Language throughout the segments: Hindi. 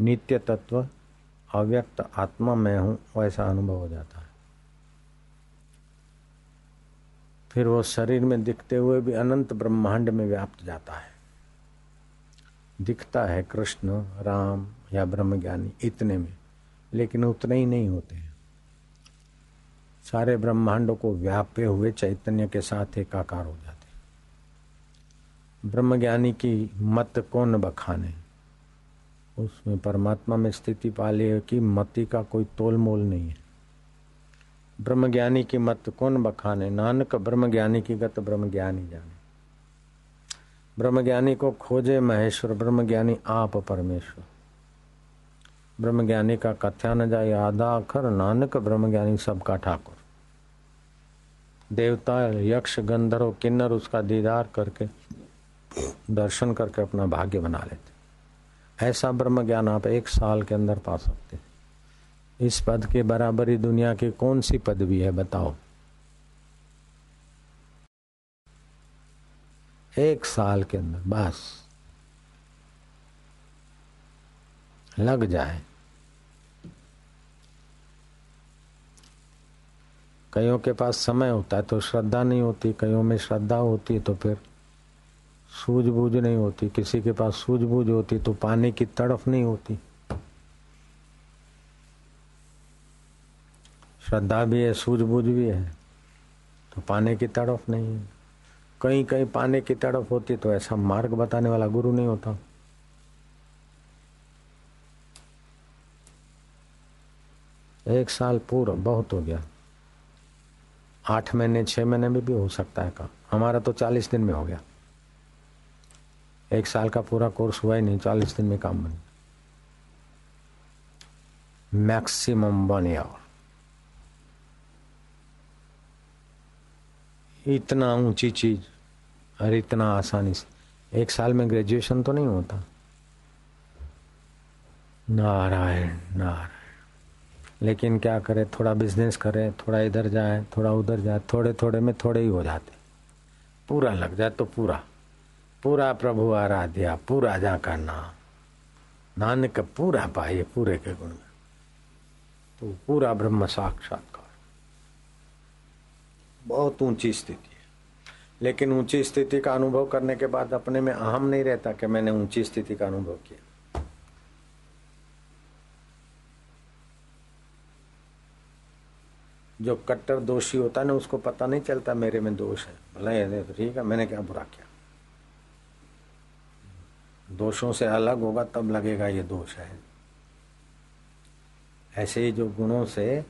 नित्य तत्व अव्यक्त आत्मा में हूँ, वैसा अनुभव हो जाता है। फिर वो शरीर में दिखते हुए भी अनंत ब्रह्मांड में व्याप्त जाता है। दिखता है कृष्ण, राम या ब्रह्म ज्ञानी इतने में, लेकिन उतने ही नहीं होते हैं। सारे ब्रह्मांडों को व्यापे हुए चैतन्य के साथ एकाकार हो जाते ब्रह्मज्ञानी की मत कौन बखाने? उसमें परमात्मा में स्थिति पाली है कि मति का कोई तोल मोल नहीं है। ब्रह्मज्ञानी की मत कौन बखाने? नानक ब्रह्मज्ञानी की गत ब्रह्मज्ञानी जाने। ब्रह्मज्ञानी को खोजे महेश्वर, ब्रह्मज्ञानी आप परमेश्वर। ब्रह्मज्ञानी का कथ्या न जाए आधा अखर नानक ब्रह्मज्ञानी सबका ठाकुर। देवता, यक्ष, गंधर्व, किन्नर उसका दीदार करके दर्शन करके अपना भाग्य बना लेते। ऐसा ब्रह्म ज्ञान आप एक साल के अंदर पा सकते हैं। इस पद के बराबरी दुनिया की कौन सी पदवी है, बताओ। एक साल के अंदर, बस। लग जाए। कईयों के पास समय होता है तो श्रद्धा नहीं होती, कईयों में श्रद्धा होती है तो फिर सूझबूझ नहीं होती। किसी के पास सूझबूझ होती तो पाने की तड़फ नहीं होती। श्रद्धा भी है, सूझबूझ भी है तो पाने की तड़फ नहीं है। कहीं कहीं पाने की तड़फ होती तो ऐसा मार्ग बताने वाला गुरु नहीं होता। एक साल पूरा बहुत हो गया। आठ महीने, छह महीने में भी हो सकता है काम। हमारा तो चालीस दिन में हो गया। एक साल का पूरा कोर्स हुआ ही नहीं, चालीस दिन में काम बन मैक्सिमम वन ईयर। इतना ऊँची चीज़ और इतना आसानी से। एक साल में ग्रेजुएशन तो नहीं होता। नारायण नारायण। लेकिन क्या करे, थोड़ा बिज़नेस करे, थोड़ा इधर जाए, थोड़ा उधर जाए थोड़े थोड़े में थोड़े ही हो जाते। पूरा लग जाए तो पूरा। पूरा प्रभु आराध्या, पूरा जा का नाम। नानक पूरा पाइए पूरे के गुण में। तो पूरा ब्रह्म साक्षात्कार। बहुत ऊँची स्थिति है। लेकिन ऊँची स्थिति का अनुभव करने के बाद अपने में अहम नहीं रहता कि मैंने ऊँची स्थिति का अनुभव किया। जो कट्टर दोषी होता है ना, उसको पता नहीं चलता मेरे में दोष है। भले तो ठीक है, मैंने क्या बुरा किया? दोषों से अलग होगा, तब लगेगा ये दोष है। ऐसे ही जो गुणों से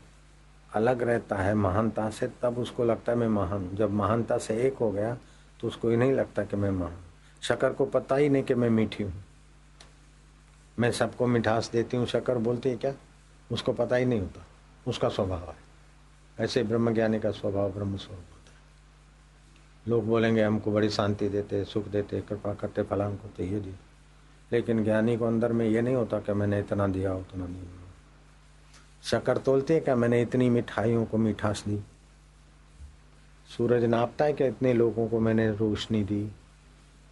अलग रहता है, महानता से, तब उसको लगता है मैं महान। जब महानता से एक हो गया तो उसको ही नहीं लगता कि मैं महान। शकर को पता ही नहीं कि मैं मीठी हूँ। मैं सबको मिठास देती हूँ, शकर बोलती है क्या? उसको पता ही नहीं होता। उसका स्वभाव है। ऐसे ब्रह्म ज्ञानी का स्वभाव ब्रह्म स्वरूप होता है। लोग बोलेंगे, हमको बड़ी शांति देते, सुख देते, कृपा करते फलांग करते ये दिए लेकिन ज्ञानी को अंदर में ये नहीं होता कि मैंने इतना दिया, उतना दिया। शकर तोलते हैं क्या? मैंने इतनी मिठाइयों को मिठास दी। सूरज नापता है क्या? इतने लोगों को मैंने रोशनी दी।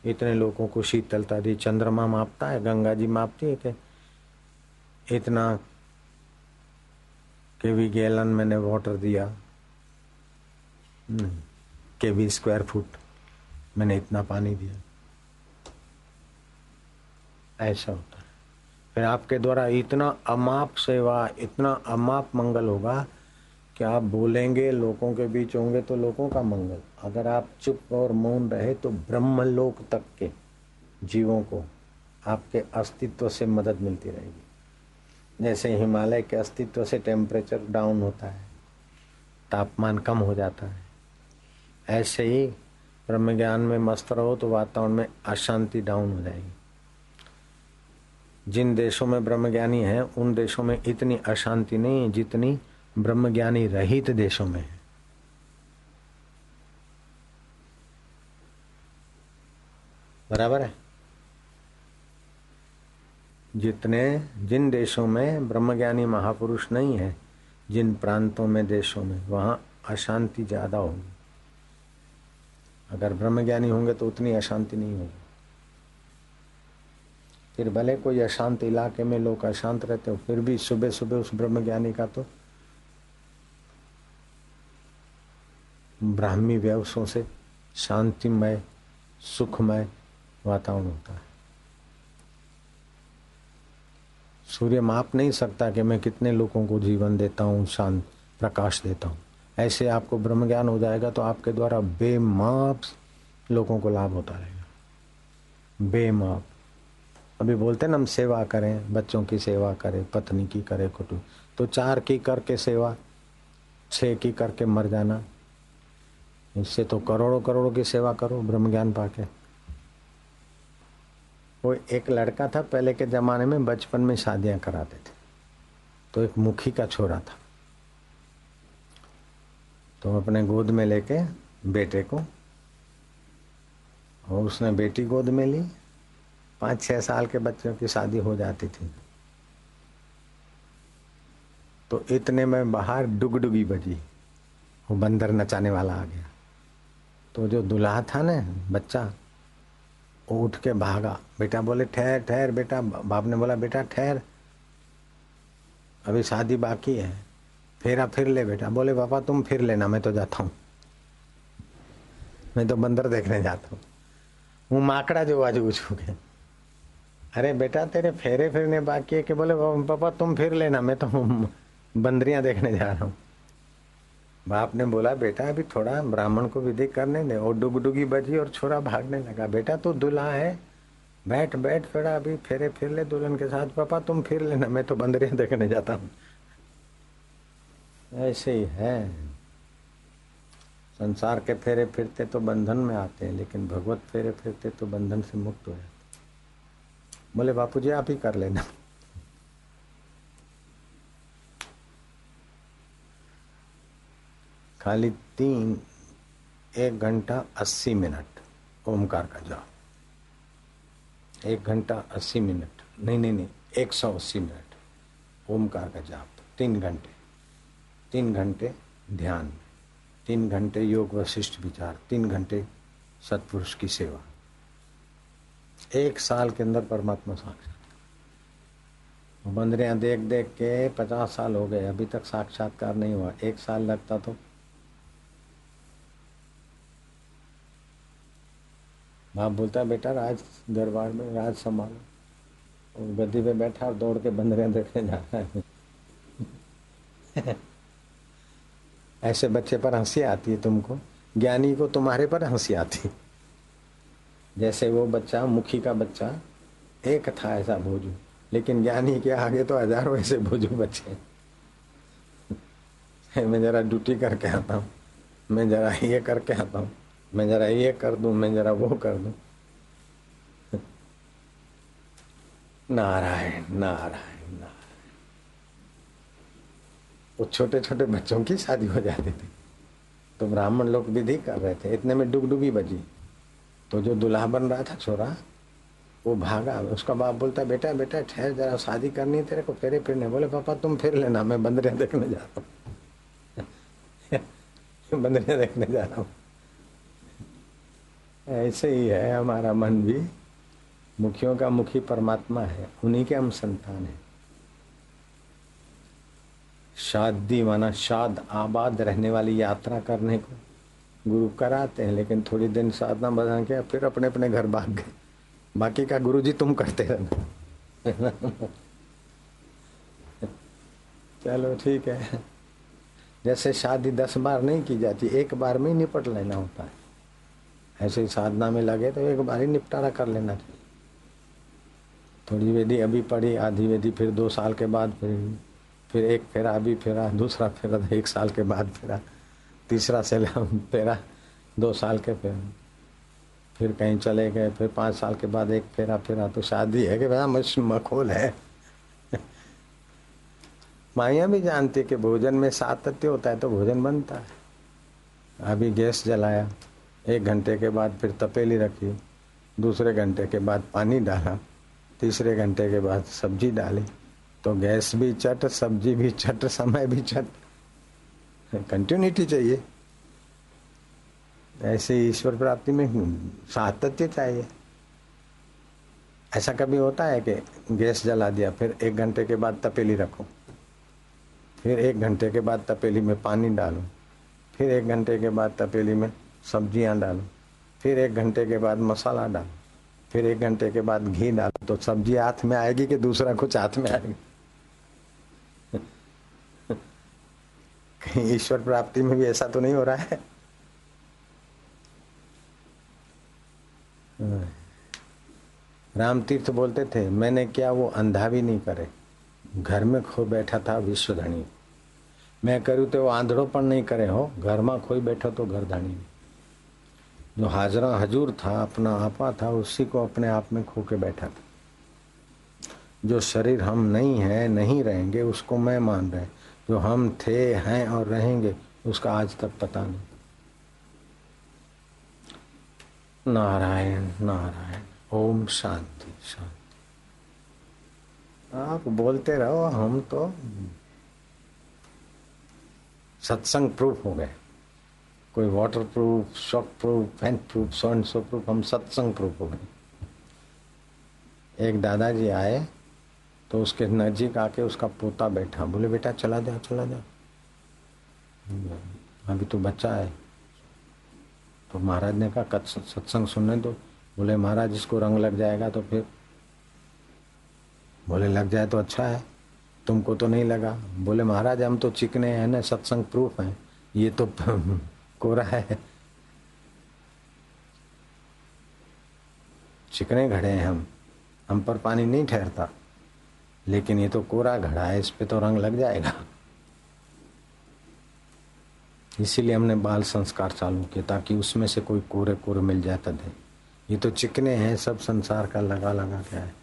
इतने लोगों को शीतलता दी। चंद्रमा मापता है? गंगा जी मापती है क्या? इतना के केवी गैलन मैंने वाटर दिया। केवी स्क्वायर फुट मैंने इतना पानी दिया। ऐसा होता है। फिर आपके द्वारा इतना अमाप सेवा, इतना अमाप मंगल होगा कि आप बोलेंगे, लोगों के बीच होंगे तो लोगों का मंगल। अगर आप चुप और मौन रहे तो ब्रह्मलोक तक के जीवों को आपके अस्तित्व से मदद मिलती रहेगी। जैसे हिमालय के अस्तित्व से टेम्परेचर डाउन होता है, तापमान कम हो जाता है। ऐसे ही ब्रह्म ज्ञान में मस्त रहो तो वातावरण में अशांति डाउन हो जाएगी। जिन देशों में ब्रह्मज्ञानी है, उन देशों में इतनी अशांति नहीं है जितनी ब्रह्मज्ञानी रहित देशों में है। बराबर है? जितने, जिन देशों में ब्रह्मज्ञानी महापुरुष नहीं है, जिन प्रांतों में देशों में, वहाँ अशांति ज़्यादा होगी। अगर ब्रह्मज्ञानी होंगे तो उतनी अशांति नहीं होगी। फिर भले कोई अशांत इलाके में लोग अशांत रहते हो, फिर भी सुबह सुबह उस ब्रह्म ज्ञानी का तो ब्राह्मी व्यवसों से शांतिमय, सुखमय वातावरण होता है। सूर्य माप नहीं सकता कि मैं कितने लोगों को जीवन देता हूँ, शांत प्रकाश देता हूँ। ऐसे आपको ब्रह्म ज्ञान हो जाएगा तो आपके द्वारा बेमाप लोगों को लाभ होता रहेगा। बेमाप। अभी बोलते ना, हम सेवा करें, बच्चों की सेवा करें, पत्नी की करें कुटुंब तो चार की करके सेवा, छह की करके मर जाना। इससे तो करोड़ों करोड़ों की सेवा करो ब्रह्म ज्ञान पाके। वो एक लड़का था, पहले के जमाने में बचपन में शादियाँ कराते थे। तो एक मुखी का छोरा था। तो अपने गोद में लेके बेटे को, और उसने बेटी गोद में ली। पाँच छह साल के बच्चों की शादी हो जाती थी तो इतने में बाहर डुगडुगी बजी वो बंदर नचाने वाला आ गया तो जो दुल्हा था ना बच्चा वो उठ के भागा बेटा बोले ठहर ठहर बेटा बाप ने बोला बेटा ठहर अभी शादी बाकी है फेरा फिर ले बेटा बोले पापा तुम फिर लेना मैं तो जाता हूँ मैं तो बंदर देखने जाता हूँ હું માકડા જેવા જ છું કે अरे बेटा, तेरे फेरे फिरने बाकी है कि बोले पापा, तुम फिर लेना, मैं तो बंदरियाँ देखने जा रहा हूँ। बाप ने बोला, बेटा, अभी थोड़ा ब्राह्मण को विधि करने दे। और डुगडुगी बजी और छोरा भागने लगा, बेटा, तू दुल्हा है, बैठ बैठ थोड़ा, अभी फेरे फिर ले दुल्हन के साथ। पापा, तुम फिर लेना, मैं तो बंदरियाँ देखने जाता हूँ। ऐसे ही है। संसार के फेरे फिरते तो बंधन में आते हैं, लेकिन भगवत फेरे फिरते तो बंधन से मुक्त हो जाते बोले बापू जी आप ही कर लेना। खाली तीन, एक घंटा अस्सी मिनट ओमकार का जाप एक घंटा अस्सी मिनट, नहीं नहीं नहीं, एक सौ अस्सी मिनट ओमकार का जाप। तीन घंटे तीन घंटे ध्यान, तीन घंटे योग वशिष्ठ विचार, तीन घंटे सत्पुरुष की सेवा। एक साल के अंदर परमात्मा साक्षात। बंदरियाँ देख देख के पचास साल हो गए, अभी तक साक्षात्कार नहीं हुआ। एक साल लगता तो। बाप बोलता है बेटा, राज दरबार में राज संभालो। गद्दी पे बैठा और दौड़ के बंदरियाँ देखने जा रहा है। ऐसे बच्चे पर हँसी आती है तुमको? ज्ञानी को तुम्हारे पर हँसी आती जैसे वो बच्चा, मुखी का बच्चा, एक था ऐसा भोजू। लेकिन ज्ञानी के आगे तो हज़ारों ऐसे भोजू बच्चे मैं जरा ड्यूटी करके आता हूँ। मैं जरा ये करके आता हूँ। मैं जरा ये कर दूँ, मैं जरा वो कर दूँ। नारायण नारायण नारायण। वो छोटे छोटे बच्चों की शादी हो जाती थी। तो ब्राह्मण लोग विधि कर रहे थे। इतने में डुगडुगी बजी। तो जो दुल्हा बन रहा था छोरा, वो भागा। उसका बाप बोलता, बेटा बेटा, ठहर, जरा शादी करनी तेरे को, फेरे फिरने बोले, पापा, तुम फिर लेना, मैं बंदरिया देखने जा रहा हूँ। बंदरिया देखने जा रहा हूँ। ऐसे ही है हमारा मन भी। मुखियों का मुखी परमात्मा है, उन्हीं के हम संतान हैं। शादी माना शाद, आबाद रहने वाली यात्रा करने को। गुरु कराते हैं, लेकिन थोड़ी दिन साधना बधा के फिर अपने अपने घर भाग गए। बाकी का गुरु जी तुम करते रहना। चलो ठीक है। जैसे शादी दस बार नहीं की जाती, एक बार में ही निपट लेना होता है। ऐसे ही साधना में लगे तो एक बार ही निपटारा कर लेना चाहिए। थोड़ी वेदी अभी पढ़ी आधी वेदी फिर दो साल के बाद फिर फिर एक, फेरा अभी फेरा दूसरा, फेरा एक साल के बाद फेरा तीसरा सेला फेरा दो साल के फिर। फिर कहीं चले गए, फिर पाँच साल के बाद एक फेरा फेरा तो शादी है कि भैया मश मखोल है। माइया भी जानती है कि भोजन में सातत्य होता है तो भोजन बनता है। अभी गैस जलाया, एक घंटे के बाद फिर तपेली रखी, दूसरे घंटे के बाद पानी डाला, तीसरे घंटे के बाद सब्ज़ी डाली तो गैस भी चट, सब्ज़ी भी चट, समय भी चट। कंटिन्यूटी चाहिए। ऐसे ईश्वर प्राप्ति में सातत्य चाहिए। ऐसा कभी होता है कि गैस जला दिया, फिर एक घंटे के बाद तपेली रखो। फिर एक घंटे के बाद तपेली में पानी डालो। फिर एक घंटे के बाद तपेली में सब्ज़ियाँ डालो। फिर एक घंटे के बाद मसाला डालो। फिर एक घंटे के बाद घी डालो। तो सब्ज़ी हाथ में आएगी कि दूसरा कुछ हाथ में आएगी? कहीं ईश्वर प्राप्ति में भी ऐसा तो नहीं हो रहा है। राम तीर्थ बोलते थे मैंने क्या वो अंधा भी नहीं करे? घर में खो बैठा था विश्व धनी मैं करूँ तो वो आंधड़ो पण नहीं करे हो? घर में खोई बैठो तो घर धनी जो हाजरा हजूर था अपना आपा था उसी को अपने आप में खो के बैठा था। जो शरीर हम नहीं है नहीं रहेंगे उसको मैं मान रहे जो हम थे, हैं और रहेंगे, उसका आज तक पता नहीं। नारायण नारायण, ओम शांति शांति। आप बोलते रहो, हम तो सत्संग प्रूफ हो गए। कोई water proof shock proof fan proof सो सो प्रूफ हम सत्संग प्रूफ हो गए। एक दादाजी आए तो उसके नजीक आके उसका पोता बैठा। बोले, बेटा, चला जा चला जा। अभी तो बच्चा है। तो महाराज ने कहा सत्संग सुनने दो। बोले, महाराज, इसको रंग लग जाएगा तो फिर बोले, लग जाए तो अच्छा है। तुमको तो नहीं लगा। बोले, महाराज, हम तो चिकने हैं ना, सत्संग प्रूफ हैं। ये तो कोरा है। चिकने घड़े हैं हम। हम पर पानी नहीं ठहरता। लेकिन ये तो कोरा घड़ा है, इस पे तो रंग लग जाएगा। इसीलिए हमने बाल संस्कार चालू किया ताकि उसमें से कोई कोरे कोरे मिल जाए तदे ये तो चिकने हैं, सब संसार का लगा लगा क्या है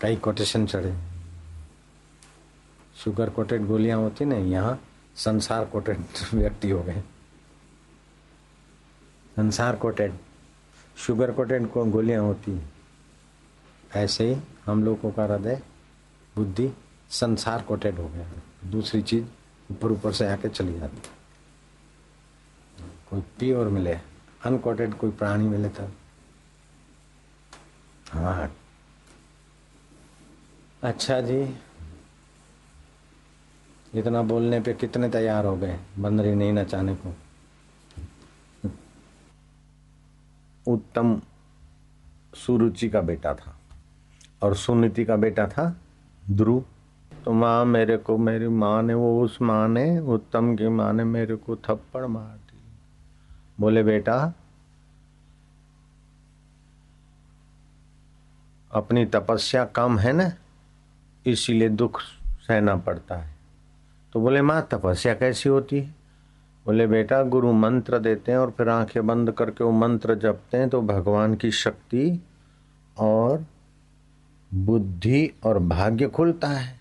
कई कोटेशन चढ़े। शुगर कोटेड गोलियाँ होती ना यहाँ संसार कोटेड व्यक्ति हो गए। संसार कोटेड, शुगर कोटेड को गोलियाँ होती हैं। ऐसे ही हम लोगों का हृदय, बुद्धि संसार कोटेड हो गया दूसरी चीज़ ऊपर ऊपर से आके चली जाती कोई प्योर मिले, अनकोटेड कोई प्राणी मिले तब हाँ। अच्छा जी, इतना बोलने पे कितने तैयार हो गए, बंदरी नहीं नचाने को। उत्तम सुरुचि का बेटा था और सुनीति का बेटा था ध्रुव। तो माँ मेरे को, मेरी माँ ने, वो उस माँ ने, उत्तम की माँ ने मेरे को थप्पड़ मार दी। बोले, बेटा, अपनी तपस्या कम है ना, इसीलिए दुख सहना पड़ता है। तो बोले, माँ, तपस्या कैसी होती है? बोले बेटा गुरु मंत्र देते हैं और फिर आँखें बंद करके वो मंत्र जपते हैं तो भगवान की शक्ति और बुद्धि और भाग्य खुलता है।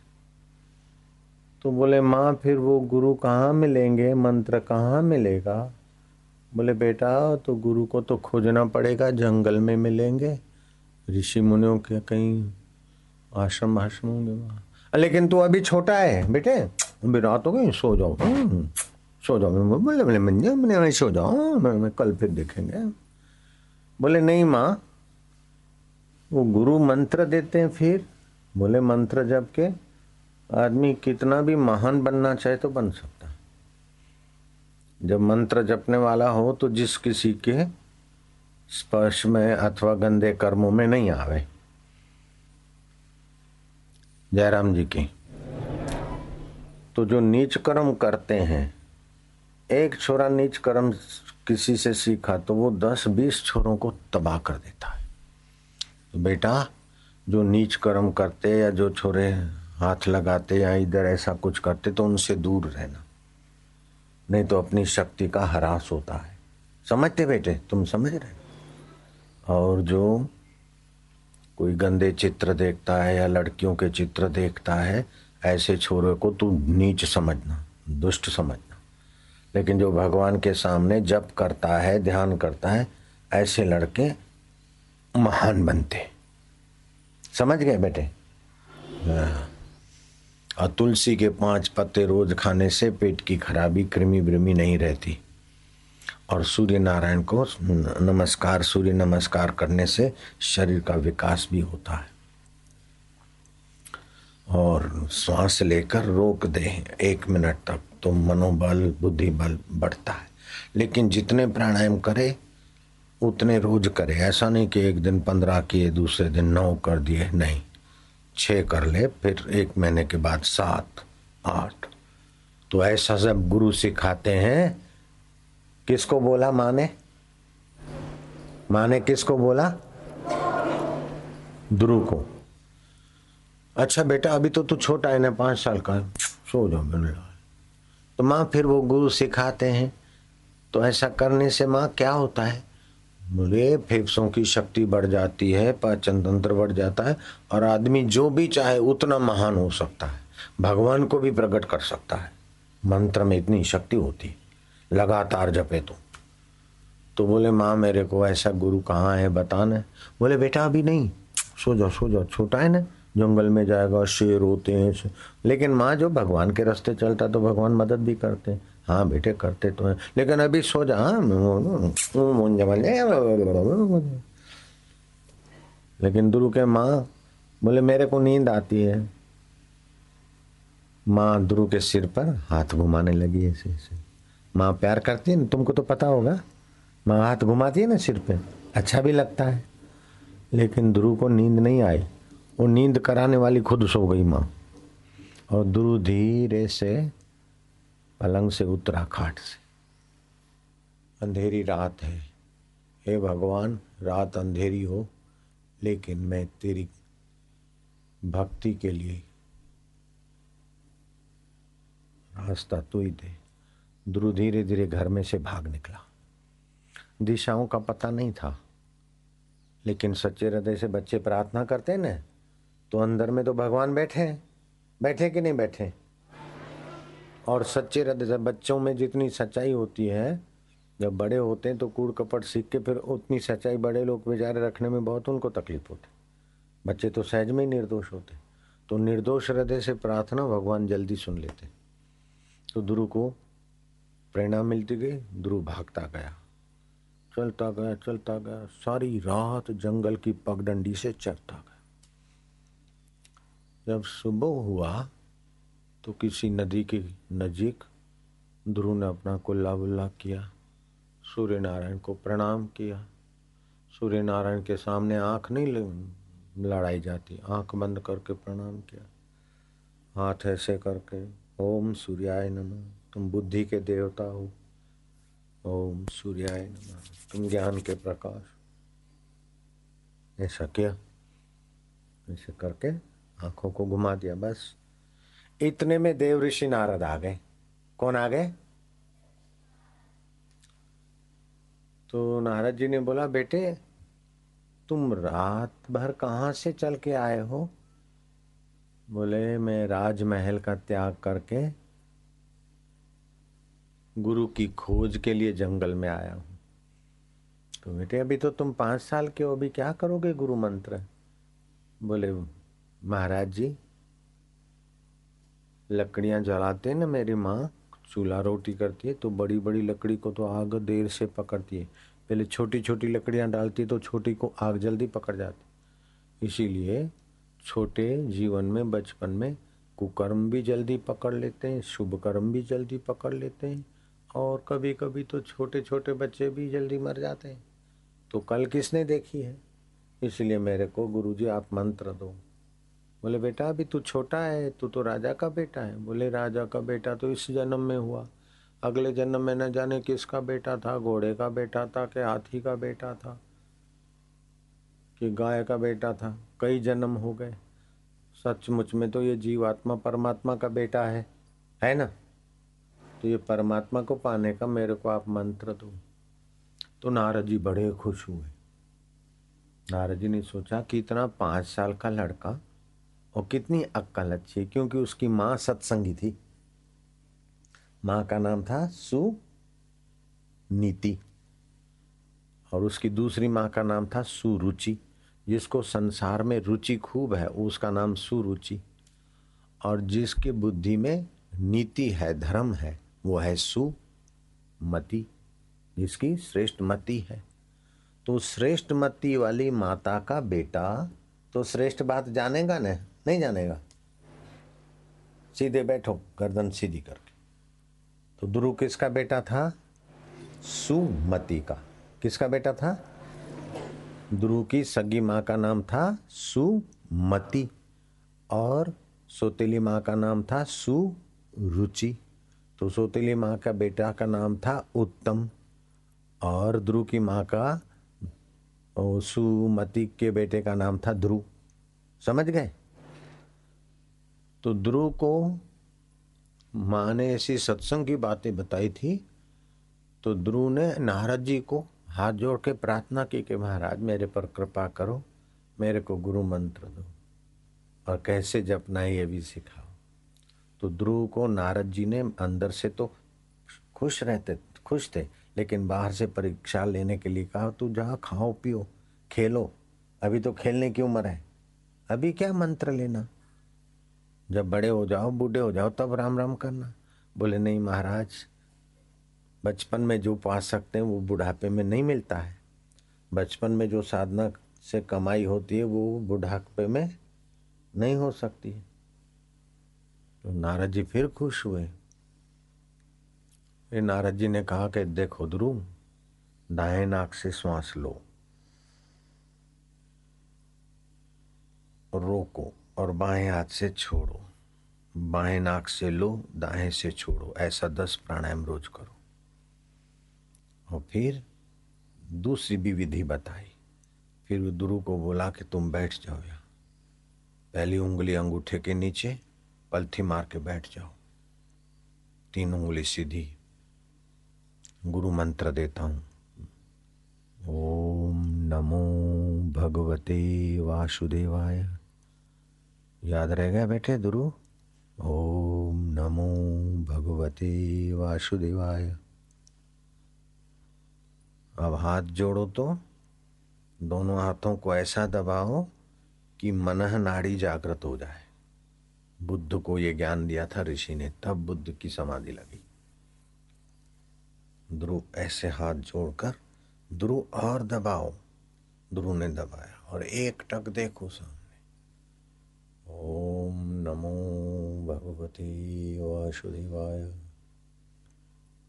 तो बोले माँ फिर वो गुरु कहाँ मिलेंगे? मंत्र कहाँ मिलेगा? बोले बेटा तो गुरु को तो खोजना पड़ेगा जंगल में मिलेंगे। ऋषि मुनियों के कहीं आश्रम आश्रम होंगे वहाँ। लेकिन तू अभी छोटा है बेटे। अभी रात हो गई सो जाओ। हम्म, सो जाओ बोले बोले मंजे मैंने सो जाओ मैं कल फिर देखेंगे। बोले, नहीं माँ, वो गुरु मंत्र देते हैं फिर। बोले, मंत्र जब के आदमी कितना भी महान बनना चाहे तो बन सकता जब मंत्र जपने वाला हो तो जिस किसी के स्पर्श में अथवा गंदे कर्मों में नहीं आवे। जयराम जी की तो जो नीच कर्म करते हैं एक छोरा नीच कर्म किसी से सीखा तो वो दस बीस छोरों को तबाह कर देता है। तो बेटा, जो नीच कर्म करते या जो छोरे हाथ लगाते या इधर ऐसा कुछ करते तो उनसे दूर रहना। नहीं तो अपनी शक्ति का हरास होता है। समझते बेटे? तुम समझ रहे और जो कोई गंदे चित्र देखता है या लड़कियों के चित्र देखता है, ऐसे छोरे को तू नीच समझना, दुष्ट समझना। लेकिन जो भगवान के सामने जप करता है, ध्यान करता है, ऐसे लड़के महान बनते। समझ गए बेटे? हाँ। और तुलसी के पाँच पत्ते रोज खाने से पेट की खराबी कृमि ब्रमी नहीं रहती। और सूर्य नारायण को नमस्कार, सूर्य नमस्कार करने से शरीर का विकास भी होता है। और श्वास लेकर रोक दे एक मिनट तक। तो मनोबल बुद्धि बल बढ़ता है। लेकिन जितने प्राणायाम करे, उतने रोज करे। ऐसा नहीं कि एक दिन पंद्रह किए, दूसरे दिन नौ कर दिए, नहीं। छः कर ले, फिर एक महीने के बाद सात, आठ। तो ऐसा सब गुरु सिखाते हैं। किसको बोला माँ ने माँ ने किसको बोला? ध्रुव को। अच्छा बेटा, अभी तो तू छोटा है ना, पाँच साल का सो जाओ मैंने तो माँ फिर वो गुरु सिखाते हैं। तो ऐसा करने से माँ क्या होता है? बोले फेफड़ों की शक्ति बढ़ जाती है पाचन तंत्र बढ़ जाता है और आदमी जो भी चाहे उतना महान हो सकता है। भगवान को भी प्रकट कर सकता है। मंत्र में इतनी शक्ति होती है। लगातार जपे तो। तो बोले, माँ मेरे को ऐसा गुरु कहाँ है, बताना बोले, बेटा अभी नहीं। सो जाओ सो जाओ, छोटा है ना। जंगल में जाएगा, शेर होते हैं लेकिन माँ जो भगवान के रास्ते चलता तो भगवान मदद भी करते। हैं हाँ बेटे, करते तो हैं। लेकिन अभी सो जा लेकिन दुरु के माँ बोले, मेरे को नींद आती है। माँ ध्रुव के सिर पर हाथ घुमाने लगी ऐसे ऐसे। माँ प्यार करती है ना, तुमको तो पता होगा। माँ हाथ घुमाती है ना सिर पे अच्छा भी लगता है। लेकिन ध्रुव को नींद नहीं आई। वो नींद कराने वाली खुद सो गई माँ। और ध्रुव धीरे से पलंग से उतरा खाट से। अंधेरी रात है। हे भगवान, रात अंधेरी हो, लेकिन मैं तेरी भक्ति के लिए रास्ता तू ही दे। ध्रुव धीरे धीरे घर में से भाग निकला। दिशाओं का पता नहीं था, लेकिन सच्चे हृदय से बच्चे प्रार्थना करते ना? तो अंदर में तो भगवान बैठे हैं। बैठे कि नहीं बैठे? और सच्चे हृदय से बच्चों में जितनी सच्चाई होती है, जब बड़े होते हैं तो कूड़ कपट सीख के फिर उतनी सच्चाई बड़े लोग बेचारे रखने में बहुत उनको तकलीफ़ होती बच्चे तो सहज में ही निर्दोष होते तो निर्दोष हृदय से प्रार्थना भगवान जल्दी सुन लेते तो ध्रुव को प्रेरणा मिलती गई ध्रुव भागता गया। चलता गया चलता गया, सारी रात जंगल की पगडंडी से चलता गया। जब सुबह हुआ तो किसी नदी के नजीक ध्रुव ने अपना कुल्ला बुल्ला किया। सूर्य नारायण को प्रणाम किया। सूर्य नारायण के सामने आँख नहीं लड़ाई जाती, आँख बंद करके प्रणाम किया। हाथ ऐसे करके, ओम सूर्याय नमः, तुम बुद्धि के देवता हो। ओम सूर्याय नमः, तुम ज्ञान के प्रकाश। ऐसा किया। ऐसे करके आँखों को घुमा दिया, बस। इतने में देव ऋषि नारद आ गए। कौन आ गए? तो नारद जी ने बोला, बेटे, तुम रात भर कहाँ से चल के आए हो? बोले, मैं राजमहल का त्याग करके गुरु की खोज के लिए जंगल में आया हूँ। तो बेटे, अभी तो तुम पाँच साल के हो, अभी क्या करोगे गुरु मंत्र? बोले महाराज जी, लकड़ियाँ जलाते ना मेरी माँ, चूल्हा रोटी करती है तो बड़ी बड़ी लकड़ी को तो आग देर से पकड़ती है। पहले छोटी छोटी लकड़ियाँ डालती है तो छोटी को आग जल्दी पकड़ जाती इसीलिए छोटे जीवन में, बचपन में कुकर्म भी जल्दी पकड़ लेते हैं, शुभ कर्म भी जल्दी पकड़ लेते हैं और कभी कभी तो छोटे छोटे बच्चे भी जल्दी मर जाते हैं। तो कल किसने देखी है? इसलिए मेरे को गुरुजी आप मंत्र दो। बोले, बेटा, अभी तू छोटा है, तू तो राजा का बेटा है। बोले, राजा का बेटा तो इस जन्म में हुआ। अगले जन्म में न जाने किसका बेटा था, घोड़े का बेटा था कि हाथी का बेटा था, कि गाय का बेटा था। कई जन्म हो गए। सचमुच में तो ये जीवात्मा परमात्मा का बेटा है है ना? तो ये परमात्मा को पाने का मेरे को आप मंत्र दो। तो नारद जी बड़े खुश हुए। नारद जी ने सोचा कि इतना पाँच साल का लड़का और कितनी अक्कल अच्छी है, क्योंकि उसकी माँ सत्संगी थी। माँ का नाम था सु नीति और उसकी दूसरी माँ का नाम था सुरुचि, जिसको संसार में रुचि खूब है, उसका नाम सुरुचि। और जिसके बुद्धि में नीति है, धर्म है, वो है सुमति, जिसकी श्रेष्ठ मति है। तो श्रेष्ठ मति वाली माता का बेटा तो श्रेष्ठ बात जानेगा न? नहीं जानेगा। सीधे बैठो, गर्दन सीधी करके। तो ध्रुव किसका बेटा था? सुमति का। किसका बेटा था? ध्रुव की सगी माँ का नाम था सुमति और सोतेली माँ का नाम था सुरुचि। तो सोतेली माँ का बेटा का नाम था उत्तम और ध्रुव की माँ का सुमति के बेटे का नाम था ध्रुव समझ गए? तो ध्रुव को माँ ने ऐसी सत्संग की बातें बताई थी तो ध्रुव ने नारद जी को हाथ जोड़ के प्रार्थना की कि महाराज, मेरे पर कृपा करो, मेरे को गुरु मंत्र दो, और कैसे जपना है ये भी सिखाओ। तो ध्रुव को नारद जी ने अंदर से तो खुश रहते, खुश थे, लेकिन बाहर से परीक्षा लेने के लिए कहा, तू जा खाओ, पियो, खेलो, अभी तो खेलने की उम्र है, अभी क्या मंत्र लेना? जब बड़े हो जाओ, बूढ़े हो जाओ, तब राम राम करना। बोले, नहीं महाराज, बचपन में जो पा सकते हैं वो बुढ़ापे में नहीं मिलता है। बचपन में जो साधना से कमाई होती है, वो बुढ़ापे में नहीं हो सकती तो नारद जी फिर खुश हुए। फिर नारद जी ने कहा कि, देखो ध्रुव दाएँ नाक से श्वास लो रोको। और बाएँ हाथ से छोड़ो। बाएँ नाक से लो, दाएँ से छोड़ो। ऐसा दस प्राणायाम रोज करो। और फिर दूसरी भी विधि बताई। फिर गुरु को बोला कि तुम बैठ जाओ यहाँ। पहली उंगली अंगूठे के नीचे, पलथी मार के बैठ जाओ। तीन उंगली सीधी। गुरु मंत्र देता हूँ। ओम नमो भगवते वासुदेवाय। याद रह गया बैठे दुरु? ओम नमो भगवते वासुदेवाय। अब हाथ जोड़ो तो दोनों हाथों को ऐसा दबाओ कि मन नाड़ी जागृत हो जाए। बुद्ध को ये ज्ञान दिया था ऋषि ने, तब बुद्ध की समाधि लगी। ध्रुव ऐसे हाथ जोड़कर ध्रुव और दबाओ। ध्रुव ने दबाया और एक टक देखो सामने। ओम नमो भगवते वासुदेवाय।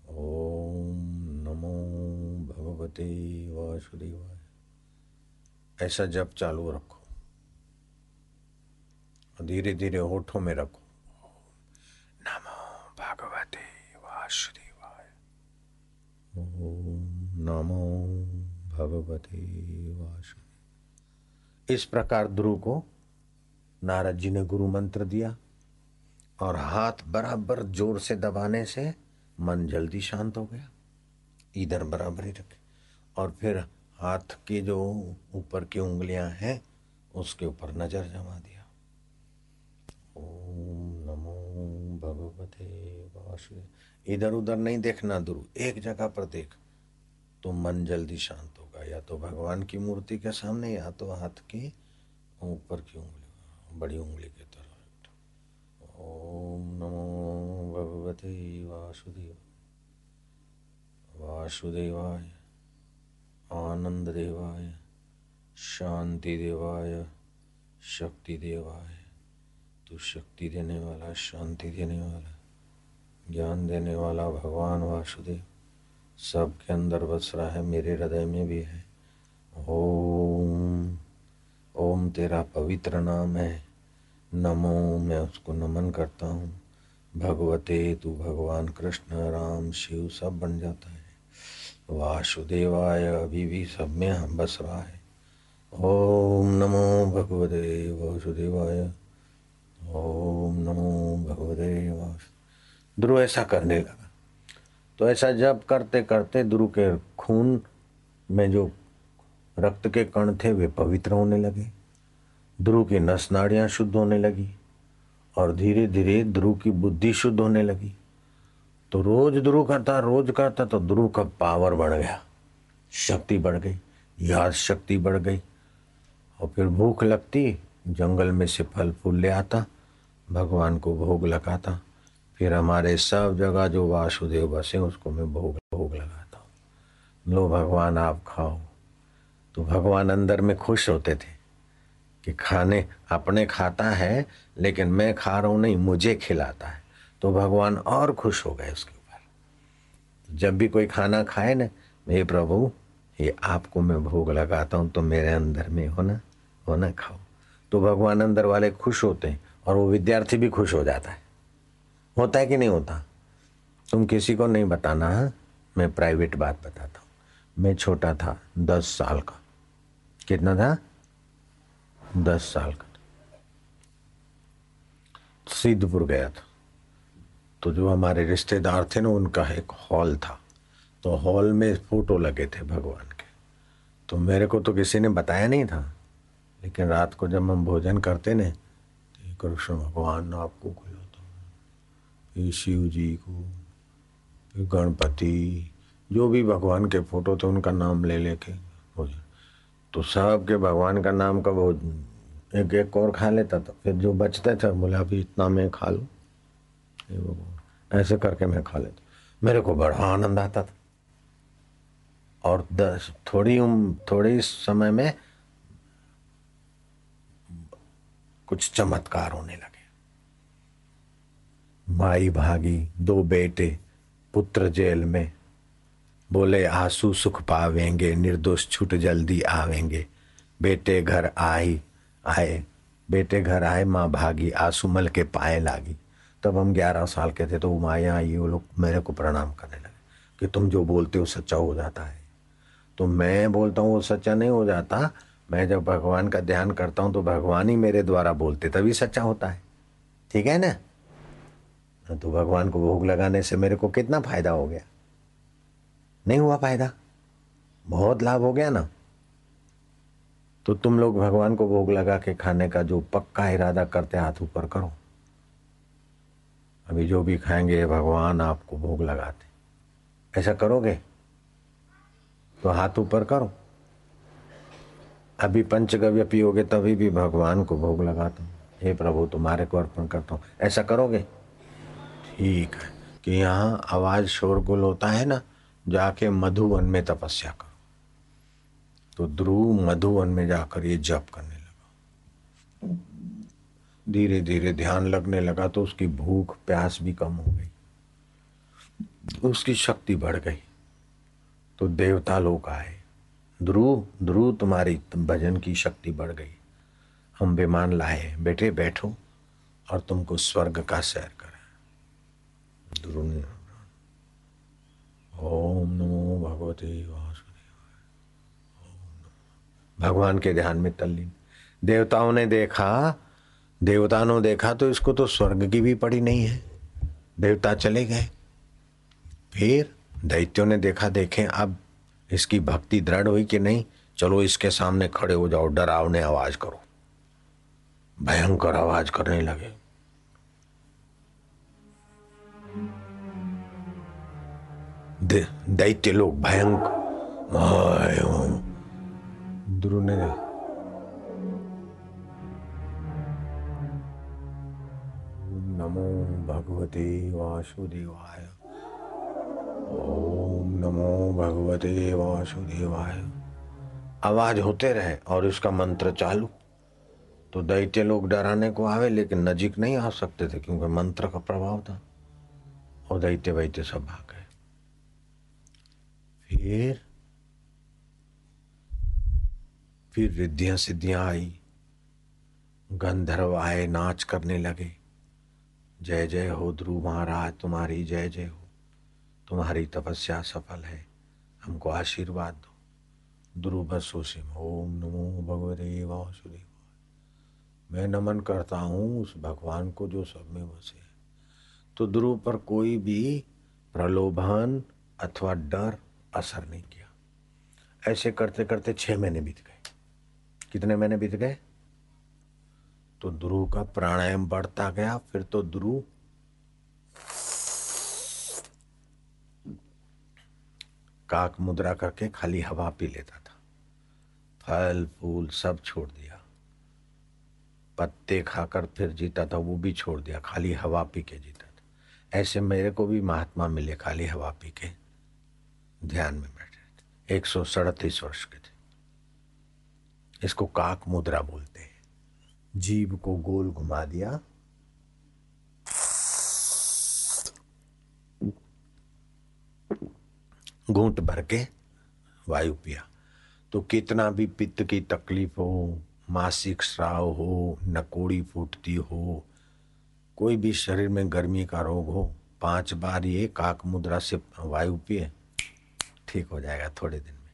ओम नमो भगवते वासुदेवाय। ऐसा जप चालू रखो। धीरे धीरे होठों में रखो। नमो भगवते वासुदेवाय। ओम नमो भगवते वासुदेव इस प्रकार ध्रुव को नारद जी ने गुरु मंत्र दिया और हाथ बराबर ज़ोर से दबाने से मन जल्दी शांत हो गया, इधर बराबर ही रखे और फिर हाथ की जो ऊपर की उंगलियाँ हैं, उसके ऊपर नज़र जमा दिया। ओम नमो भगवते इधर उधर नहीं देखना दुरु, एक जगह पर देख तो मन जल्दी शांत होगा। या तो भगवान की मूर्ति के सामने, या तो हाथ के ऊपर की उंगली। बड़ी उंगली के तरह। ओम नमो भगवते वासुदेव वासुदेवाय आनंद देवाय शांति देवाय शक्ति देवाय तू शक्ति देने वाला, शांति देने वाला, ज्ञान देने वाला भगवान वासुदेव, सबके अंदर बस रहा है, मेरे हृदय में भी है। ओम। ओम तेरा पवित्र नाम है। नमो, मैं उसको नमन करता हूँ। भगवते तू भगवान कृष्ण, राम, शिव सब बन जाता है। वासुदेवाय, अभी भी सब में हम बस रहा है। ओम नमो भगवते वासुदेवाय। ओम नमो भगवते वास ध्रुव ऐसा करने लगा। तो ऐसा जब करते करते ध्रुव के खून में जो रक्त के कण थे, वे पवित्र होने लगे। ध्रुव की नस नाड़ियाँ शुद्ध होने लगी और धीरे धीरे ध्रुव की बुद्धि शुद्ध होने लगी। तो रोज ध्रुव करता, रोज करता तो ध्रुव का पावर बढ़ गया। शक्ति बढ़ गई, याद शक्ति बढ़ गई और फिर भूख लगती, जंगल में से फल फूल ले आता, भगवान को भोग लगाता। फिर हमारे सब जगह जो वासुदेव बसे, उसको मैं भोग भोग लगाता। हूँ लो भगवान, आप खाओ। तो भगवान अंदर में खुश होते थे कि खाने अपने खाता है, लेकिन मैं खा रहा हूँ नहीं, मुझे खिलाता है। तो भगवान और खुश हो गए उसके ऊपर। जब भी कोई खाना खाए ना, हे प्रभु, ये आपको मैं भोग लगाता हूँ तो मेरे अंदर में हो ना हो ना, खाओ। तो भगवान अंदर वाले खुश होते हैं और वो विद्यार्थी भी खुश हो जाता है। होता है कि नहीं होता? तुम किसी को नहीं बताना, है? मैं प्राइवेट बात बताता हूँ। मैं छोटा था, दस साल का। कितना था? दस साल का सिद्धपुर गया था। तो जो हमारे रिश्तेदार थे ना, उनका एक हॉल था। तो हॉल में फ़ोटो लगे थे भगवान के। तो मेरे को तो किसी ने बताया नहीं था। लेकिन रात को जब हम भोजन करते ने तो कृष्ण भगवान आपको खिलाता फिर शिव जी को फिर गणपति, जो भी भगवान के फ़ोटो थे, उनका नाम ले लेके भोजन तो सब के भगवान का नाम का वो एक एक और खा लेता था। फिर जो बचते थे, बोले, अभी इतना मैं खा लूँ। ऐसे करके मैं खा लेता। मेरे को बड़ा आनंद आता था। और दस, थोड़ी उम, थोड़ी समय में कुछ चमत्कार होने लगे। माई भागी, दो बेटे, पुत्र जेल में। बोले, आँसू सुख पावेंगे, निर्दोष छूट जल्दी आवेंगे। बेटे घर आई, आए। बेटे घर आए, माँ भागी, आँसू मल के पाए लागी। तब हम ग्यारह साल के थे तो वो माया आई, वो लोग मेरे को प्रणाम करने लगे कि तुम जो बोलते हो सच्चा हो जाता है। तो मैं बोलता हूँ, वो सच्चा नहीं हो जाता। मैं जब भगवान का ध्यान करता हूँ तो भगवान ही मेरे द्वारा बोलते, तभी सच्चा होता है। ठीक है ना? तो भगवान को भोग लगाने से मेरे को कितना फ़ायदा हो गया? नहीं हुआ फ़ायदा। बहुत लाभ हो गया ना। तो तुम लोग भगवान को भोग लगा के खाने का जो पक्का इरादा करते, हाथ ऊपर करो। अभी जो भी खाएँगे, भगवान आपको भोग लगाते। ऐसा करोगे? तो हाथ ऊपर करो। अभी पंचगव्य पियोगे, तभी भी भगवान को भोग लगाता हूँ। प्रभु, तुम्हारे को अर्पण करता हूँ। ऐसा करोगे? ठीक है। कि यहाँ आवाज़ शोरगुल होता है ना जाके मधुवन में तपस्या करो। तो ध्रुव मधुवन में जाकर ये जप करने लगा। धीरे धीरे ध्यान लगने लगा तो उसकी भूख, प्यास भी कम हो गई। उसकी शक्ति बढ़ गई। तो देवता लोग आए। ध्रुव ध्रुव तुम्हारी भजन की शक्ति बढ़ गई। हम विमान लाए। बेटे, बैठो और तुमको स्वर्ग का सैर करें ध्रुव ओम नमो भगवते भगवान के ध्यान में तल्लीन। देवताओं ने देखा देवताओं ने देखा तो इसको तो स्वर्ग की भी पड़ी नहीं है। देवता चले गए। फिर दैत्यों ने देखा, देखें, अब इसकी भक्ति दृढ़ हुई कि नहीं? चलो इसके सामने खड़े हो जाओ, डरावने आवाज़ करो। भयंकर आवाज़ करने लगे। दैत्य लोग भयंकर ने नमो भगवते वासुदेवाय। ओम नमो भगवते वासुदेवाय। आवाज़ होते रहे और इसका मंत्र चालू। तो दैत्य लोग डराने को आवे, लेकिन नजीक नहीं आ सकते थे, क्योंकि मंत्र का प्रभाव था। और दैत्य वैत्य सब भाग गए। फिर फिर रिद्धियाँ सिद्धियाँ आई। गंधर्व आए, नाच करने लगे। जय जय हो ध्रुव महाराज, तुम्हारी जय जय हो। तुम्हारी तपस्या सफल है, हमको आशीर्वाद दो। ध्रुव बसोसिम ओम नमो भगवते वासुदेव मैं नमन करता हूँ उस भगवान को जो सब में बसे तो ध्रुव पर कोई भी प्रलोभन अथवा डर असर नहीं किया। ऐसे करते करते छह महीने बीत गए। कितने महीने बीत गए? तो ध्रुव का प्राणायाम बढ़ता गया, फिर तो ध्रुव काक मुद्रा करके खाली हवा पी लेता था। फल, फूल सब छोड़ दिया। पत्ते खाकर फिर जीता था, वो भी छोड़ दिया, खाली हवा पी के जीता था। ऐसे मेरे को भी महात्मा मिले, खाली हवा पी के। ध्यान में बैठे एक सौ सड़तीस वर्ष के थे। इसको काक मुद्रा बोलते हैं। जीव को गोल घुमा दिया। घूंट भर के वायु पिया। तो कितना भी पित्त की तकलीफ़ हो, मासिक श्राव हो, नकोड़ी फूटती हो, कोई भी शरीर में गर्मी का रोग हो, पाँच बार ये काक मुद्रा से वायु पिए। ठीक हो जाएगा थोड़े दिन में।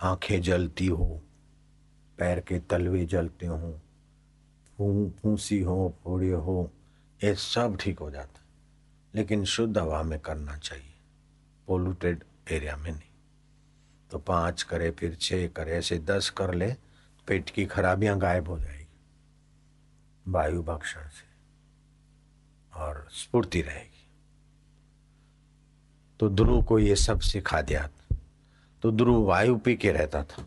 आँखें जलती हो, पैर के तलवे जलते हो फूसी हो, फोड़े हो, ये सब ठीक हो जाता है। लेकिन शुद्ध हवा में करना चाहिए पोल्यूटेड एरिया में नहीं। तो पाँच करे, फिर छः करे, ऐसे दस कर ले, पेट की खराबियाँ गायब हो जाएगी। वायु भक्षण से और स्फूर्ति रहेगी। तो ध्रुव को ये सब सिखा दिया तो ध्रुव वायु पी के रहता था।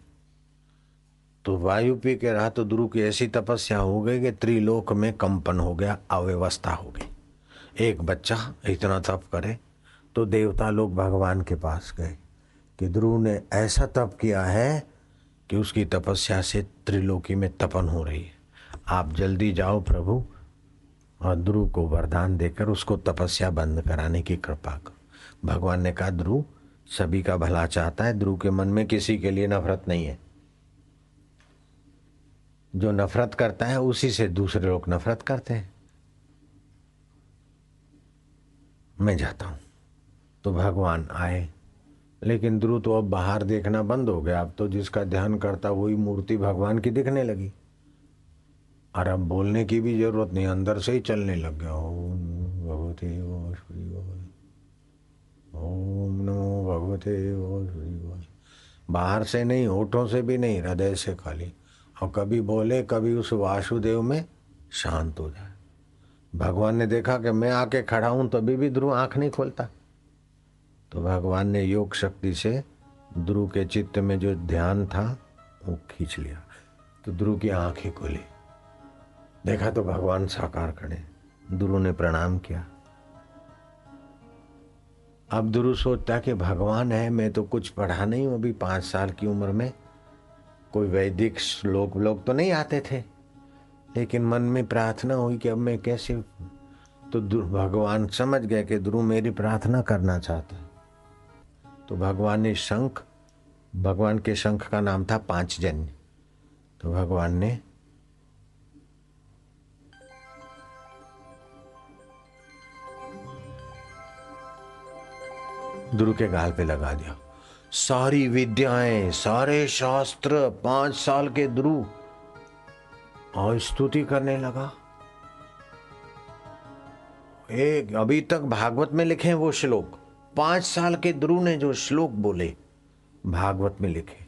तो वायु पी के रहा तो ध्रुव की ऐसी तपस्या हो गई कि त्रिलोक में कंपन हो गया, अव्यवस्था हो गई। एक बच्चा इतना तप करे तो देवता लोग भगवान के पास गए कि ध्रुव ने ऐसा तप किया है कि उसकी तपस्या से त्रिलोकी में तपन हो रही है। आप जल्दी जाओ प्रभु, और ध्रुव को वरदान देकर उसको तपस्या बंद कराने की कृपा करो। भगवान ने कहा ध्रुव सभी का भला चाहता है ध्रुव के मन में किसी के लिए नफरत नहीं है। जो नफरत करता है, उसी से दूसरे लोग नफरत करते हैं। मैं जाता हूँ। तो भगवान आए। लेकिन ध्रुव तो अब बाहर देखना बंद हो गया। अब तो जिसका ध्यान करता, वही मूर्ति भगवान की दिखने लगी। और अब बोलने की भी ज़रूरत नहीं, अंदर से ही चलने लग गया। ओम, भगवते ओम नमो भगवते बाहर से नहीं, होठों से भी नहीं, हृदय से खाली। और कभी बोले, कभी उस वासुदेव में शांत हो जाए। भगवान ने देखा कि मैं आके खड़ा हूँ, तभी भी ध्रुव आँख नहीं खोलता। तो भगवान ने योग शक्ति से ध्रुव के चित्त में जो ध्यान था, वो खींच लिया। तो ध्रुव की आँखें खोली। देखा तो भगवान साकार खड़े। ध्रुव ने प्रणाम किया। अब ध्रुव सोचता कि भगवान है, मैं तो कुछ पढ़ा नहीं हूँ अभी पाँच साल की उम्र में। कोई वैदिक श्लोक लोग तो नहीं आते थे। लेकिन मन में प्रार्थना हुई कि अब मैं कैसे तो भगवान समझ गए कि ध्रुव मेरी प्रार्थना करना चाहता। है तो भगवान ने शंख, भगवान के शंख का नाम था पांचजन्य। तो भगवान ने ध्रुव के गाल पे लगा दिया। सारी विद्याएँ, सारे शास्त्र, पाँच साल के ध्रुव और स्तुति करने लगा। एक, अभी तक भागवत में लिखे हैं वो श्लोक। पाँच साल के ध्रुव ने जो श्लोक बोले, भागवत में लिखे।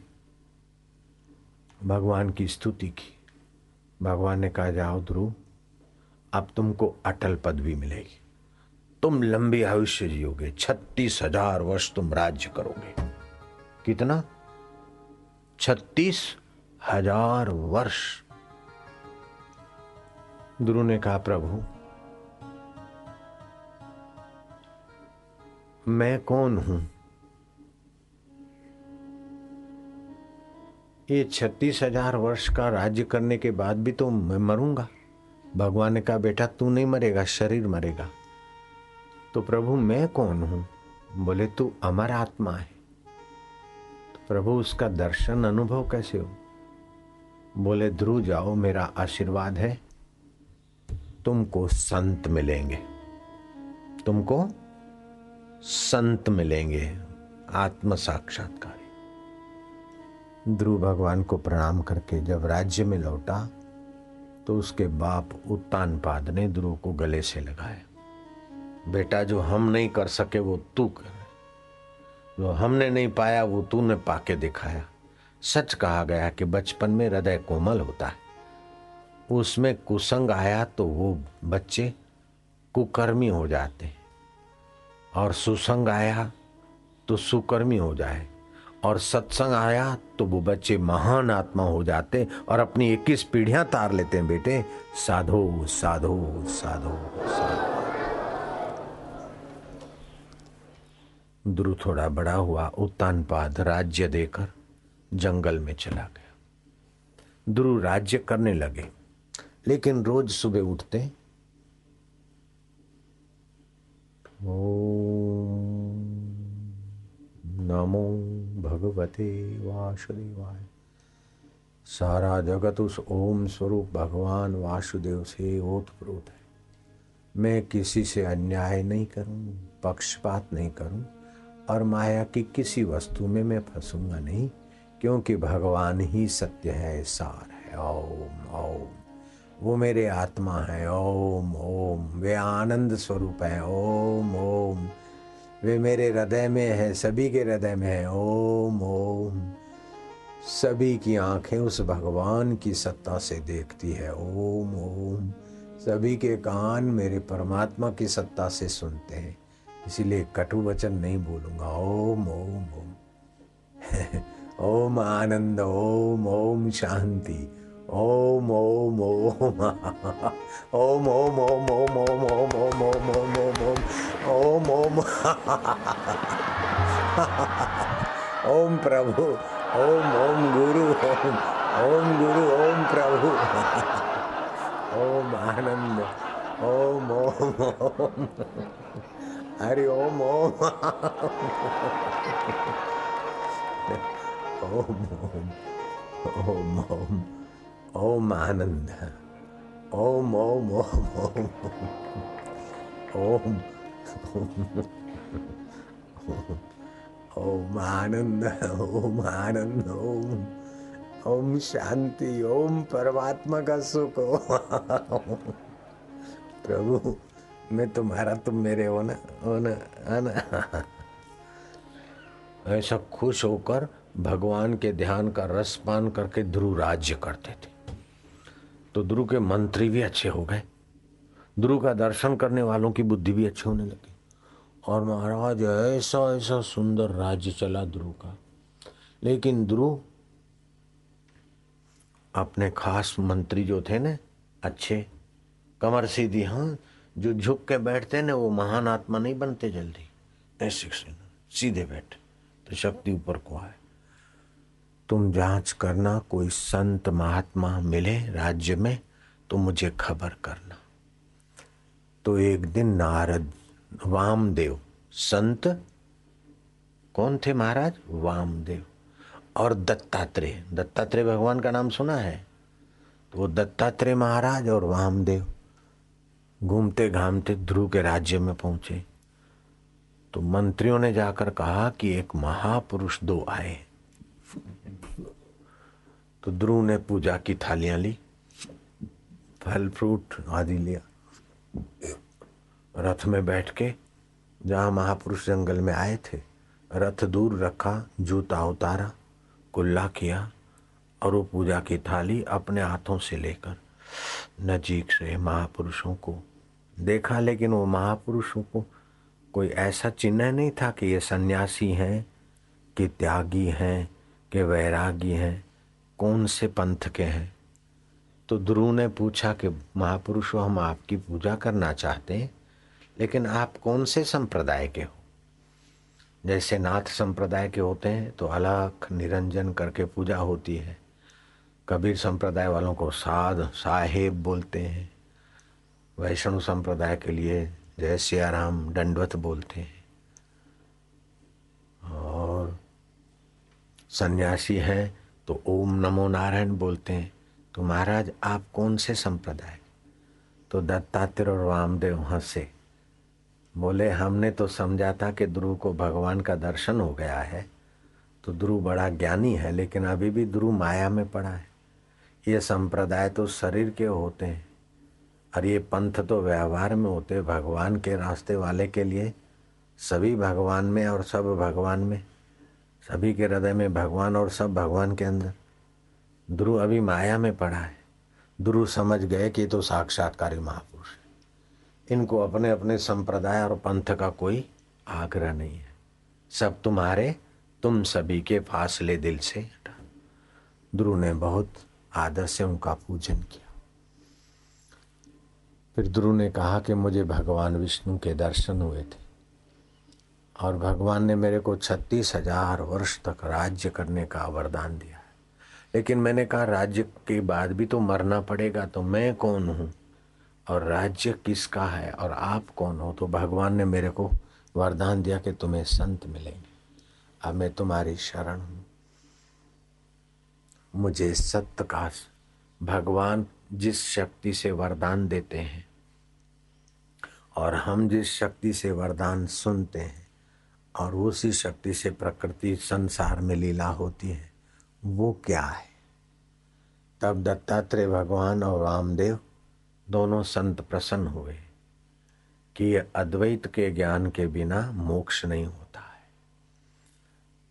भगवान की स्तुति की। भगवान ने कहा, जाओ ध्रुव अब तुमको अटल पदवी मिलेगी। तुम लंबी आयुष्य जियोगे, छत्तीस हज़ार वर्ष तुम राज्य करोगे। कितना? छत्तीस हज़ार वर्ष। ध्रुव ने कहा, प्रभु, मैं कौन हूँ? ये छत्तीस हज़ार वर्ष का राज्य करने के बाद भी तो मैं मरूँगा। भगवान ने कहा, बेटा, तू नहीं मरेगा, शरीर मरेगा। तो प्रभु, मैं कौन हूँ? बोले, तू अमर आत्मा है। तो प्रभु, उसका दर्शन अनुभव कैसे हो? बोले ध्रुव जाओ, मेरा आशीर्वाद है। तुमको संत मिलेंगे। तुमको संत मिलेंगे आत्म साक्षात्कार ध्रुव भगवान को प्रणाम करके जब राज्य में लौटा तो उसके बाप उत्तान पाद ने ध्रुव को गले से लगाया। बेटा, जो हम नहीं कर सके वो तू कर। जो हमने नहीं पाया, वो तूने पाके दिखाया। सच कहा गया कि बचपन में हृदय कोमल होता है। उसमें कुसंग आया तो वो बच्चे कुकर्मी हो जाते और सुसंग आया तो सुकर्मी हो जाए। और सत्संग आया तो वो बच्चे महान आत्मा हो जाते और अपनी इक्कीस पीढ़ियाँ तार लेते हैं, बेटे। साधो साधो साधो साधो। ध्रुव थोड़ा बड़ा हुआ उत्तानपाद राज्य देकर जंगल में चला गया। ध्रुव राज्य करने लगे, लेकिन रोज सुबह उठते नमो भगवते वासुदेवाय। सारा जगत उस ओम स्वरूप भगवान वासुदेव से ओतप्रोत है। मैं किसी से अन्याय नहीं करूँ, पक्षपात नहीं करूँ और माया की किसी वस्तु में मैं फंसूँगा नहीं, क्योंकि भगवान ही सत्य है, सार है। ओम ओम। वो मेरे आत्मा है। ओम ओम। वे आनंद स्वरूप है। ओम ओम। वे मेरे हृदय में है, सभी के हृदय में है। ओम ओम। सभी की आँखें उस भगवान की सत्ता से देखती है। ओम ओम। सभी के कान मेरे परमात्मा की सत्ता से सुनते हैं। इसीलिए कटु वचन नहीं बोलूँगा ओम ओम ओम ओम आनंद ओम ओम शांति ओम ओम ओम ओम ओम ओम ओम ओम ओम ओम ओम ओम ओम ओम ओम ओम ओम प्रभु ओम ओम गुरु ओम ओम गुरु ओम प्रभु ओम आनंद ओम ओम ओम हरि ओम ओम ओम ओम ओम ओम आनंद ओम ओम ओम ओम ओम आनंद ओम आनंद ओम ओम शांति ओम परमात्मा का सुख प्रभु मैं तुम्हारा, तुम मेरे हो ना? हो ना? ऐसा खुश होकर भगवान के ध्यान का रस पान करके ध्रुव राज्य करते थे। तो ध्रुव के मंत्री भी अच्छे हो गए। ध्रुव का दर्शन करने वालों की बुद्धि भी अच्छी होने लगी। और महाराज, ऐसा ऐसा सुंदर राज्य चला ध्रुव का। लेकिन ध्रुव अपने खास मंत्री जो थे ना, अच्छे, कमर सीधी हाँ जो झुक के बैठते ना, वो महान आत्मा नहीं बनते जल्दी। ऐसे सीधे बैठे तो शक्ति ऊपर को आए। तुम जाँच करना, कोई संत महात्मा मिले राज्य में तो मुझे खबर करना। तो एक दिन नारद, वामदेव, संत, कौन थे महाराज? वामदेव और दत्तात्रेय। दत्तात्रेय भगवान का नाम सुना है? तो वो दत्तात्रेय महाराज और वामदेव। घूमते घामते ध्रुव के राज्य में पहुँचे। तो मंत्रियों ने जाकर कहा कि एक महापुरुष दो आए। तो ध्रुव ने पूजा की थालियाँ ली, फल, फ्रूट आदि लिया। रथ में बैठ के जहाँ महापुरुष जंगल में आए थे, रथ दूर रखा, जूता उतारा, कुल्ला किया और वो पूजा की थाली अपने हाथों से लेकर नजीक से महापुरुषों को देखा, लेकिन वो महापुरुषों को कोई ऐसा चिन्ह नहीं था कि ये सन्यासी हैं, कि त्यागी हैं, कि वैरागी हैं, कौन से पंथ के हैं। तो ध्रुव ने पूछा कि महापुरुषों, हम आपकी पूजा करना चाहते हैं, लेकिन आप कौन से संप्रदाय के हो? जैसे नाथ संप्रदाय के होते हैं तो अलग निरंजन करके पूजा होती है। कबीर संप्रदाय वालों को साध, साहेब बोलते हैं। वैष्णव संप्रदाय के लिए जय सिया राम दंडवत बोलते हैं। और सन्यासी हैं तो ओम नमो नारायण बोलते हैं। तो महाराज, आप कौन से संप्रदाय? तो दत्तात्रेय और वामदेव हंसे बोले, हमने तो समझा था कि ध्रुव को भगवान का दर्शन हो गया है। तो ध्रुव बड़ा ज्ञानी है, लेकिन अभी भी ध्रुव माया में पड़ा है। ये संप्रदाय तो शरीर के होते हैं। और ये पंथ तो व्यवहार में होते भगवान के रास्ते वाले के लिए, सभी भगवान में और सब भगवान में, सभी के हृदय में भगवान और सब भगवान के अंदर। ध्रुव अभी माया में पड़ा है। ध्रुव समझ गए कि तो साक्षात्कारी महापुरुष है। इनको अपने अपने संप्रदाय और पंथ का कोई आग्रह नहीं है। सब तुम्हारे, तुम सभी के फासले दिल से ध्रुव ने बहुत आदर से उनका पूजन किया। फिर ध्रुव ने कहा कि मुझे भगवान विष्णु के दर्शन हुए थे और भगवान ने मेरे को छत्तीस हज़ार वर्ष तक राज्य करने का वरदान दिया लेकिन मैंने कहा, राज्य के बाद भी तो मरना पड़ेगा तो मैं कौन हूँ? और राज्य किसका है और आप कौन हो? तो भगवान ने मेरे को वरदान दिया कि तुम्हें संत मिलेंगे। अब मैं तुम्हारी शरण हूँ। मुझे सत्य का भगवान जिस शक्ति से वरदान देते हैं और हम जिस शक्ति से वरदान सुनते हैं और उसी शक्ति से प्रकृति संसार में लीला होती है, वो क्या है? तब दत्तात्रेय भगवान और रामदेव दोनों संत प्रसन्न हुए कि अद्वैत के ज्ञान के बिना मोक्ष नहीं होता है।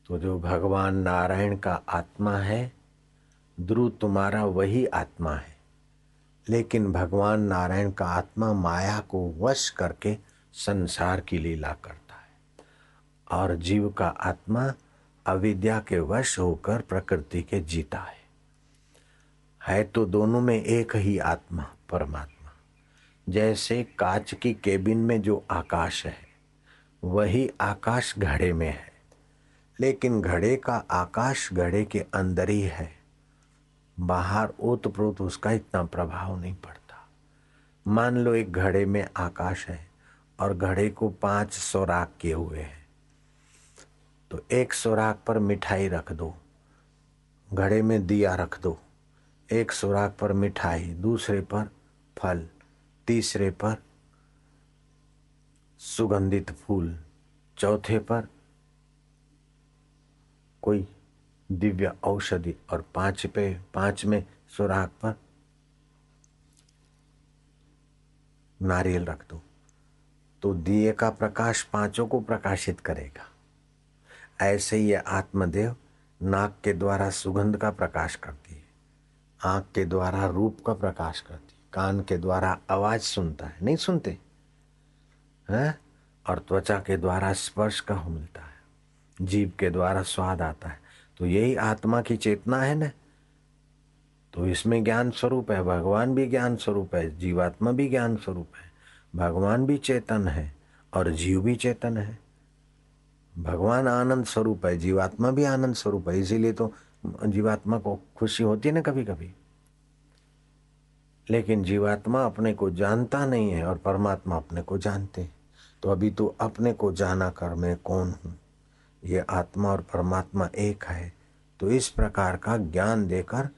तो जो भगवान नारायण का आत्मा है ध्रुव तुम्हारा वही आत्मा है। लेकिन भगवान नारायण का आत्मा माया को वश करके संसार की लीला करता है। और जीव का आत्मा अविद्या के वश होकर प्रकृति के जीता है। है तो दोनों में एक ही आत्मा, परमात्मा। जैसे कांच की केबिन में जो आकाश है, वही आकाश घड़े में है। लेकिन घड़े का आकाश घड़े के अंदर ही है। बाहर ओत प्रोत उसका इतना प्रभाव नहीं पड़ता। मान लो एक घड़े में आकाश है और घड़े को पाँच सोराख किए हुए हैं। तो एक सुराख पर मिठाई रख दो। घड़े में दिया रख दो। एक सुराख पर मिठाई, दूसरे पर फल, तीसरे पर सुगंधित फूल, चौथे पर कोई दिव्य औषधि और पाँच पे, पाँच में सुराख पर नारियल रख दो। तो दिए का प्रकाश पाँचों को प्रकाशित करेगा। ऐसे ही आत्मदेव नाक के द्वारा सुगंध का प्रकाश करती है। आँख के द्वारा रूप का प्रकाश करती है। कान के द्वारा आवाज़ सुनता है। नहीं सुनते? हैं? और त्वचा के द्वारा स्पर्श का मिलता है। जीव के द्वारा स्वाद आता है। तो यही आत्मा की चेतना है ना? तो इसमें ज्ञान स्वरूप है, भगवान भी ज्ञान स्वरूप है, जीवात्मा भी ज्ञान स्वरूप है। भगवान भी चेतन है और जीव भी चेतन है। भगवान आनंद स्वरूप है, जीवात्मा भी आनंद स्वरूप है, इसीलिए तो जीवात्मा को खुशी होती है ना कभी कभी लेकिन जीवात्मा अपने को जानता नहीं है और परमात्मा अपने को जानते तो अभी तो अपने को जाना कर, मैं कौन हूँ? ये आत्मा और परमात्मा एक है तो इस प्रकार का ज्ञान देकर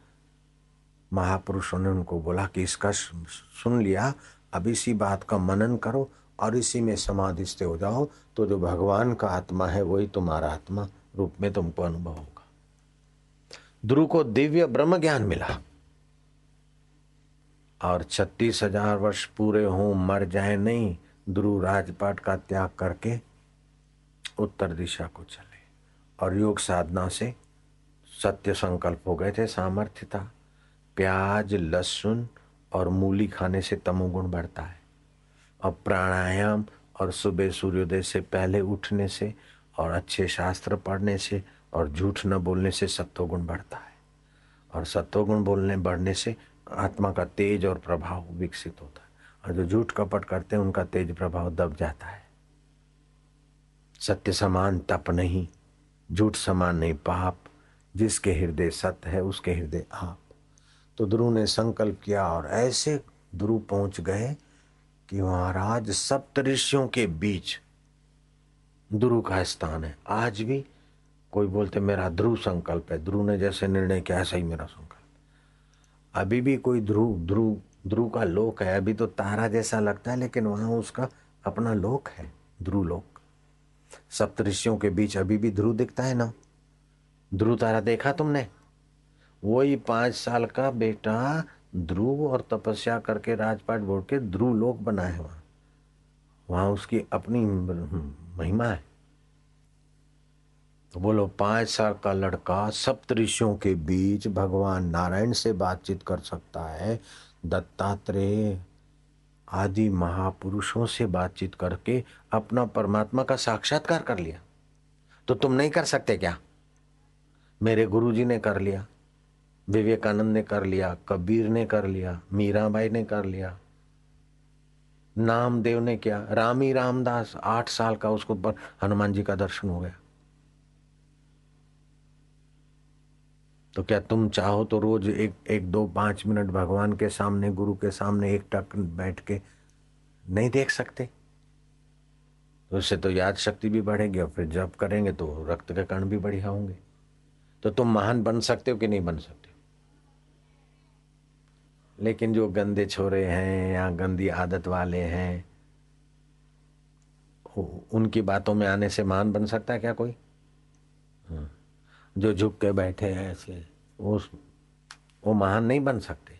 महापुरुषों ने उनको बोला कि इसका सुन लिया, अब इसी बात का मनन करो और इसी में समाधिस्थ हो जाओ तो जो भगवान का आत्मा है वही तुम्हारा आत्मा, रूप में तुमको अनुभव होगा। ध्रुव को दिव्य ब्रह्म ज्ञान मिला। और छत्तीस हज़ार वर्ष पूरे हों, मर जाए नहीं ध्रुव राजपाट का त्याग करके उत्तर दिशा को चले और योग साधना से सत्य संकल्प हो गए थे सामर्थ्य था प्याज, लहसुन और मूली खाने से तमोगुण बढ़ता है। और प्राणायाम और सुबह सूर्योदय से पहले उठने से और अच्छे शास्त्र पढ़ने से और झूठ न बोलने से सत्वगुण बढ़ता है। और सत्वगुण बोलने बढ़ने से आत्मा का तेज और प्रभाव विकसित होता है। और जो झूठ कपट करते हैं, उनका तेज प्रभाव दब जाता है। सत्य समान तप नहीं, झूठ समान नहीं पाप, जिसके हृदय सत्य है उसके हृदय आप। तो ध्रुव ने संकल्प किया और ऐसे ध्रुव पहुँच गए कि महाराज सप्त ऋषियों के बीच ध्रुव का स्थान है। आज भी कोई बोलते, मेरा ध्रुव संकल्प है। ध्रुव ने जैसे निर्णय किया, ऐसा ही मेरा संकल्प। अभी भी कोई ध्रुव ध्रुव ध्रुव का लोक है। अभी तो तारा जैसा लगता है, लेकिन वहाँ उसका अपना लोक है ध्रुव लोक। सप्त ऋषियों के बीच अभी भी ध्रुव दिखता है ना? ध्रुव तारा देखा तुमने? वही पाँच साल का बेटा ध्रुव और तपस्या करके राजपाट बोल के ध्रुव लोक बना है वहाँ। वहाँ उसकी अपनी महिमा है। तो बोलो, पाँच साल का लड़का सप्तऋषियों के बीच भगवान नारायण से बातचीत कर सकता है। दत्तात्रेय। आदि महापुरुषों से बातचीत करके अपना परमात्मा का साक्षात्कार कर लिया। तो तुम नहीं कर सकते क्या? मेरे गुरुजी ने कर लिया, विवेकानंद ने कर लिया, कबीर ने कर लिया, मीराबाई ने कर लिया। नामदेव ने क्या, रामी रामदास आठ साल का उसको हनुमान जी का दर्शन हो गया। तो क्या तुम चाहो तो रोज एक एक, दो, पाँच मिनट भगवान के सामने, गुरु के सामने एक टक बैठ के नहीं देख सकते? तो उससे तो याद शक्ति भी बढ़ेगी और फिर जब करेंगे तो रक्त के कण भी बढ़िया होंगे। तो तुम महान बन सकते हो कि नहीं बन सकते हो? लेकिन जो गंदे छोरे हैं या गंदी आदत वाले हैं उनकी बातों में आने से महान बन सकता है क्या कोई। जो झुक के बैठे हैं ऐसे वो वो महान नहीं बन सकते।